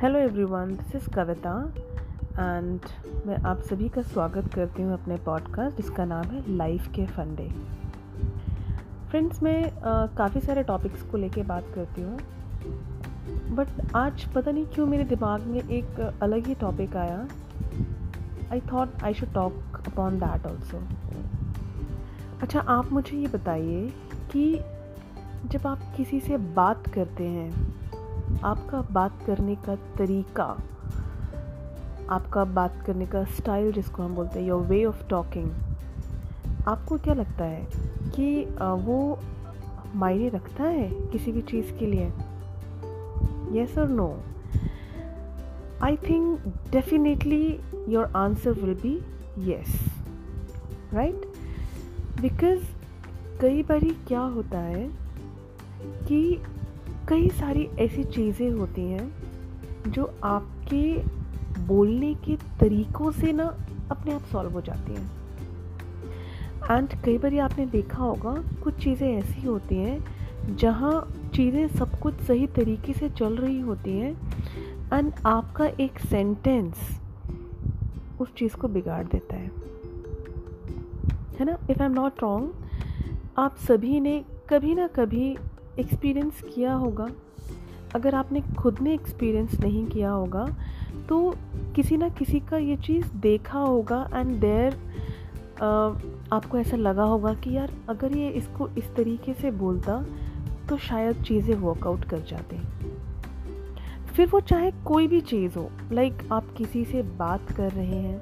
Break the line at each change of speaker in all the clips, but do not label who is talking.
Hello everyone this is Kavita and मैं आप सभी का स्वागत करती हूँ अपने पॉडकास्ट जिसका नाम है लाइफ के फंडे फ्रेंड्स मैं काफ़ी सारे टॉपिक्स को लेके बात करती हूँ बट आज पता नहीं क्यों मेरे दिमाग में एक अलग ही टॉपिक आया। I thought I should talk upon that also अच्छा आप मुझे ये बताइए कि जब आप किसी से बात करते हैं आपका बात करने का तरीका, आपका बात करने का स्टाइल जिसको हम बोलते हैं योर वे ऑफ़ टॉकिंग आपको क्या लगता है कि वो मायने रखता है किसी भी चीज़ के लिए? येस और no I think definitely your answer will be yes right because कई बार क्या होता है कि कई सारी ऐसी चीज़ें होती हैं जो आपके बोलने के तरीक़ों से ना अपने आप सॉल्व हो जाती हैं। एंड कई बार आपने देखा होगा, कुछ चीज़ें ऐसी होती हैं जहाँ चीज़ें सब कुछ सही तरीके से चल रही होती हैं एंड आपका एक सेंटेंस उस चीज़ को बिगाड़ देता है। है ना? If I am not wrong आप सभी ने कभी ना कभी एक्सपीरियंस किया होगा, अगर आपने खुद ने एक्सपीरियंस नहीं किया होगा तो किसी ना किसी का ये चीज़ देखा होगा एंड देर आपको ऐसा लगा होगा कि यार, अगर ये इसको इस तरीके से बोलता तो शायद चीज़ें वर्कआउट कर जाते। फिर वो चाहे कोई भी चीज़ हो लाइक आप किसी से बात कर रहे हैं,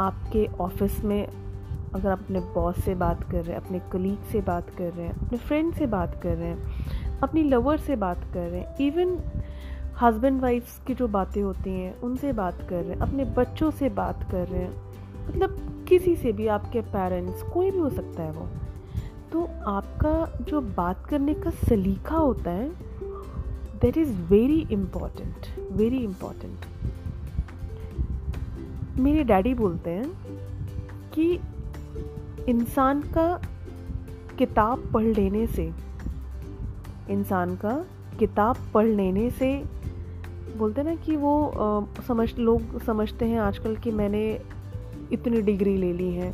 आपके ऑफ़िस में अगर आप अपने बॉस से बात कर रहे हैं, अपने कलीग से बात कर रहे हैं, अपने फ्रेंड से बात कर रहे हैं, अपनी लवर से बात कर रहे हैं इवन हस्बैंड वाइफ्स की जो बातें होती हैं, उनसे बात कर रहे हैं, अपने बच्चों से बात कर रहे हैं मतलब किसी से भी, आपके पेरेंट्स कोई भी हो सकता है वो। तो आपका जो बात करने का सलीका होता है that is very important very important मेरे डैडी बोलते हैं कि इंसान का किताब पढ़ लेने से इंसान का किताब पढ़ लेने से बोलते ना कि वो आ, समझ लोग समझते हैं आजकल कि मैंने इतनी डिग्री ले ली है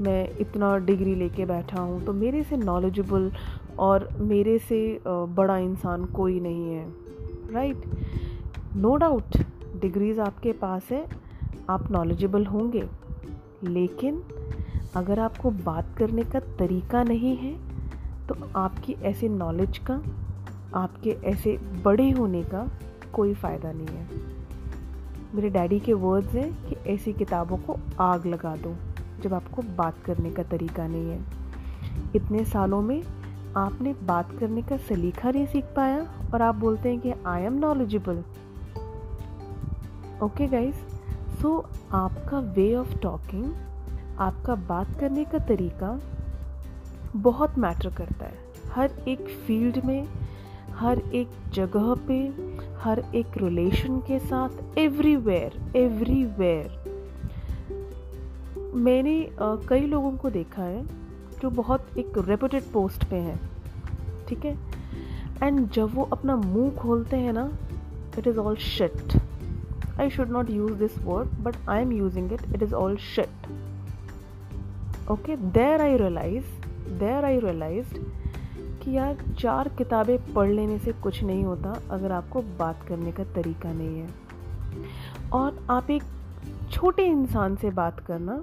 मैं इतना डिग्री लेके बैठा हूँ तो मेरे से नॉलेजेबल और मेरे से बड़ा इंसान कोई नहीं है राइट नो डाउट डिग्रीज़ आपके पास है आप नॉलेजेबल होंगे लेकिन अगर आपको बात करने का तरीका नहीं है तो आपकी ऐसे नॉलेज का, आपके ऐसे बड़े होने का कोई फ़ायदा नहीं है। मेरे डैडी के वर्ड्स हैं कि ऐसी किताबों को आग लगा दो, जब आपको बात करने का तरीका नहीं है। इतने सालों में आपने बात करने का सलीका नहीं सीख पाया और आप बोलते हैं कि I am knowledgeable okay guys so आपका वे ऑफ़ टॉकिंग आपका बात करने का तरीका बहुत मैटर करता है। हर एक फ़ील्ड में, हर एक जगह पे, हर एक रिलेशन के साथ एवरीवेयर एवरीवेयर मैंने कई लोगों को देखा है जो बहुत एक रेपुटेड पोस्ट पे हैं, ठीक है? एंड जब वो अपना मुँह खोलते हैं ना it is all shit I should not use this word but I am using it it is all shit okay there I realise there I realise कि यार चार किताबें पढ़ लेने से कुछ नहीं होता अगर आपको बात करने का तरीका नहीं है। और आप एक छोटे इंसान से बात करना,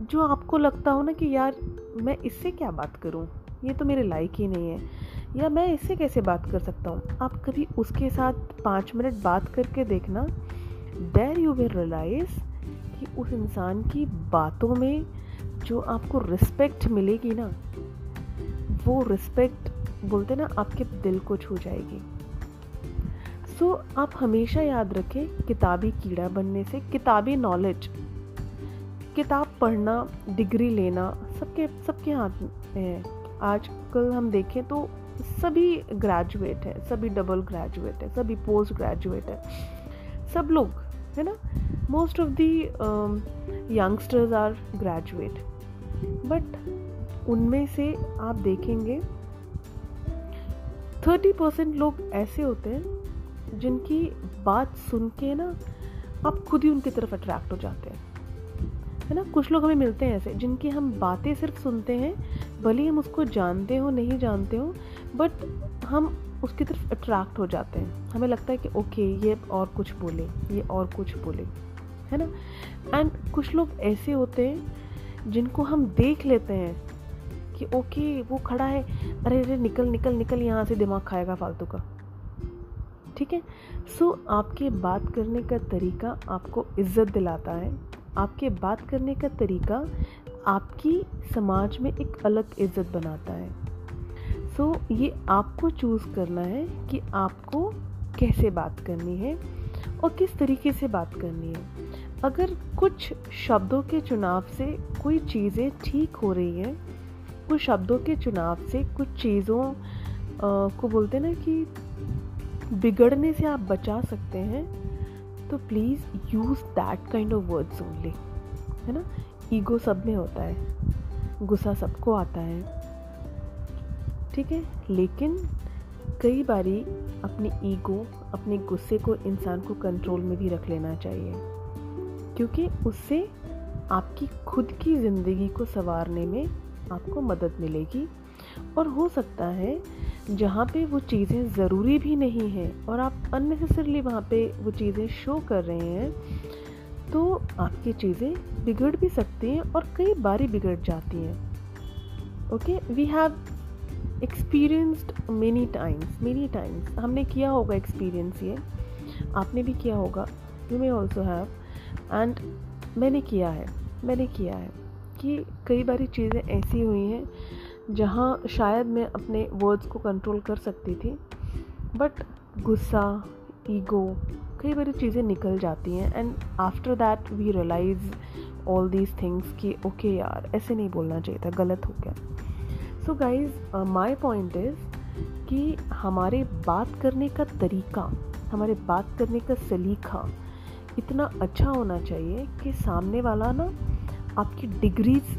जो आपको लगता हो ना कि यार मैं इससे क्या बात करूँ? ये तो मेरे लायक ही नहीं है। या मैं इससे कैसे बात कर सकता हूँ? आप कभी उसके साथ पाँच मिनट बात करके देखना देर यू विल रियलाइज़ कि उस इंसान की बातों में जो आपको रिस्पेक्ट मिलेगी ना वो रिस्पेक्ट बोलते ना आपके दिल को छू जाएगी। सो so, आप हमेशा याद रखें किताबी कीड़ा बनने से किताबी नॉलेज किताब पढ़ना डिग्री लेना सबके सबके हाथ में है। आजकल हम देखें तो सभी ग्रेजुएट है सभी डबल ग्रेजुएट है सभी पोस्ट ग्रेजुएट है। सब लोग है ना? Most of the youngsters are graduate but उनमें से आप देखेंगे थर्टी परसेंट लोग ऐसे होते हैं, जिनकी बात सुन के ना आप खुद ही उनकी तरफ़ अट्रैक्ट हो जाते हैं। है ना? कुछ लोग हमें मिलते हैं ऐसे, जिनकी हम बातें सिर्फ़ सुनते हैं, भले ही हम उसको जानते हो, नहीं जानते हो बट हम उसकी तरफ़ अट्रैक्ट हो जाते हैं। हमें लगता है कि, ओके, ये और कुछ बोले, ये और कुछ बोले। है ना? एंड कुछ लोग ऐसे होते हैं जिनको हम देख लेते हैं कि ओके वो खड़ा है। अरे अरे निकल निकल निकल यहाँ से दिमाग खाएगा फालतू का। ठीक है? सो आपके बात करने का तरीका आपको इज़्ज़त दिलाता है। आपके बात करने का तरीका आपकी समाज में एक अलग इज़्ज़त बनाता है। सो so, ये आपको चूज़ करना है कि आपको कैसे बात करनी है। और किस तरीके से बात करनी है? अगर कुछ शब्दों के चुनाव से कोई चीज़ें ठीक हो रही हैं, कुछ शब्दों के चुनाव से कुछ चीज़ों को बोलते ना कि बिगड़ने से आप बचा सकते हैं तो please use that kind of words only है ना? ईगो सब में होता है, गुस्सा सबको आता है, ठीक है? लेकिन कई बारी अपनी ईगो, अपने गुस्से को इंसान को कंट्रोल में भी रख लेना चाहिए। क्योंकि उससे आपकी खुद की ज़िंदगी को संवारने में आपको मदद मिलेगी। और हो सकता है जहाँ पे वो चीज़ें ज़रूरी भी नहीं हैं और आप अननेसेसरली वहाँ पे वो चीज़ें शो कर रहे हैं तो आपकी चीज़ें बिगड़ भी सकती हैं और कई बारी बिगड़ जाती हैं। Okay we have experienced many times many times हमने किया होगा एक्सपीरियंस ये। आपने भी किया होगा। You may also have and मैंने किया है, मैंने किया है कि कई बारी चीज़ें ऐसी हुई हैं जहाँ शायद मैं अपने वर्ड्स को कंट्रोल कर सकती थी बट गुस्सा ईगो कई बारी चीज़ें निकल जाती हैं and after that we realise all these things कि ओके यार, ऐसे नहीं बोलना चाहिए था, गलत हो गया। So guys my point is कि हमारे बात करने का तरीका, हमारे बात करने का सलीका इतना अच्छा होना चाहिए कि सामने वाला ना आपकी डिग्रीज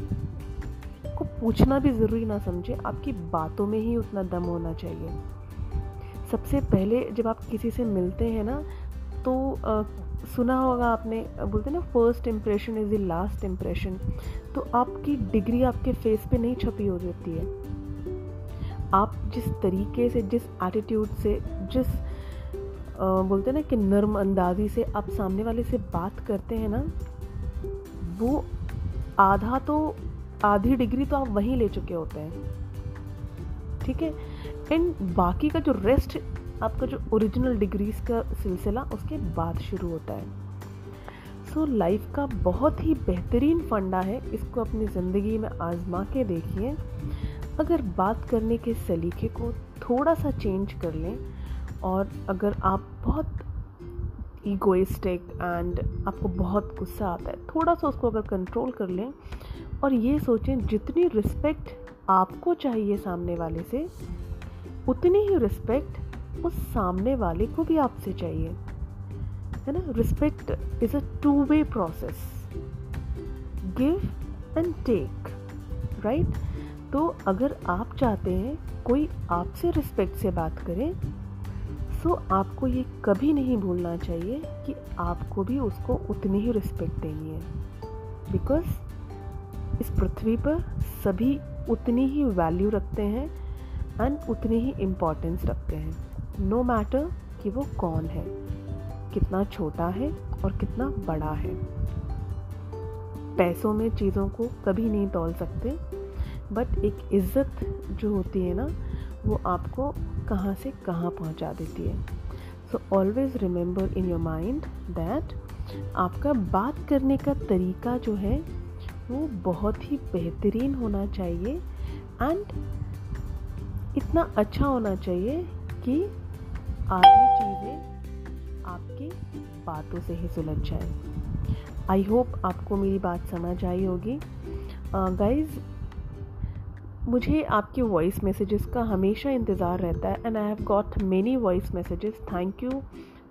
को पूछना भी ज़रूरी ना समझे, आपकी बातों में ही उतना दम होना चाहिए। सबसे पहले जब आप किसी से मिलते हैं ना तो आ, सुना होगा आपने बोलते ना first impression is the last impression तो आपकी डिग्री आपके फेस पे नहीं छपी हो जाती है। आप जिस तरीके से जिस एटीट्यूड से जिस आ, बोलते ना कि नर्म अंदाजी से आप सामने वाले से बात करते हैं ना वो आधा तो आधी डिग्री तो आप वहीं ले चुके होते हैं। ठीक है? एंड बाकी का जो रेस्ट आपका जो ओरिजिनल डिग्रीज का सिलसिला उसके बाद शुरू होता है। सो so, लाइफ का बहुत ही बेहतरीन फंडा है इसको अपनी ज़िंदगी में आजमा के देखिए। अगर बात करने के सलीके को थोड़ा सा चेंज कर लें और अगर आप बहुत ईगोइस्टिक एंड आपको बहुत गुस्सा आता है थोड़ा सा उसको अगर कंट्रोल कर लें और ये सोचें जितनी रिस्पेक्ट आपको चाहिए सामने वाले से उतनी ही रिस्पेक्ट उस सामने वाले को भी आपसे चाहिए। है ना? Respect is a two way process give and take right तो अगर आप चाहते हैं कोई आपसे रिस्पेक्ट से बात करे सो आपको ये कभी नहीं भूलना चाहिए कि आपको भी उसको उतनी ही रिस्पेक्ट देनी है। बिकॉज़ इस पृथ्वी पर सभी उतनी ही वैल्यू रखते हैं एंड उतनी ही इम्पोर्टेंस रखते हैं। नो मैटर कि वो कौन है, कितना छोटा है और कितना बड़ा है। पैसों में चीज़ों को कभी नहीं तोल सकते बट एक इज़्ज़त जो होती है ना, वो आपको कहाँ से कहाँ पहुँचा देती है। So always remember in your mind that आपका बात करने का तरीका जो है, वो बहुत ही बेहतरीन होना चाहिए एंड इतना अच्छा होना चाहिए कि आधी चीज़ें आपकी बातों से ही सुलझ जाए। आई होप आपको मेरी बात समझ आई होगी। गाइज़ मुझे आपके वॉइस मैसेजेस का हमेशा इंतज़ार रहता है and I have got many voice messages thank you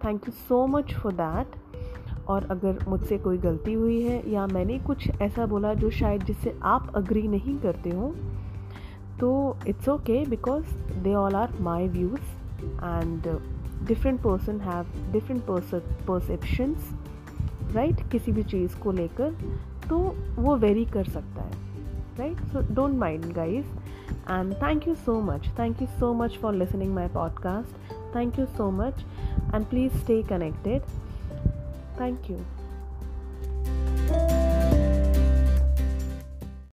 thank you so much for that और अगर मुझसे कोई गलती हुई है, या मैंने कुछ ऐसा बोला जो शायद जिससे आप अग्री नहीं करते हो तो it's okay because they all are my views and different person have different perceptions right किसी भी चीज़ को लेकर तो वो वेरी कर सकता है right so don't mind guys and thank you so much thank you so much for listening my podcast thank you so much and please stay connected thank you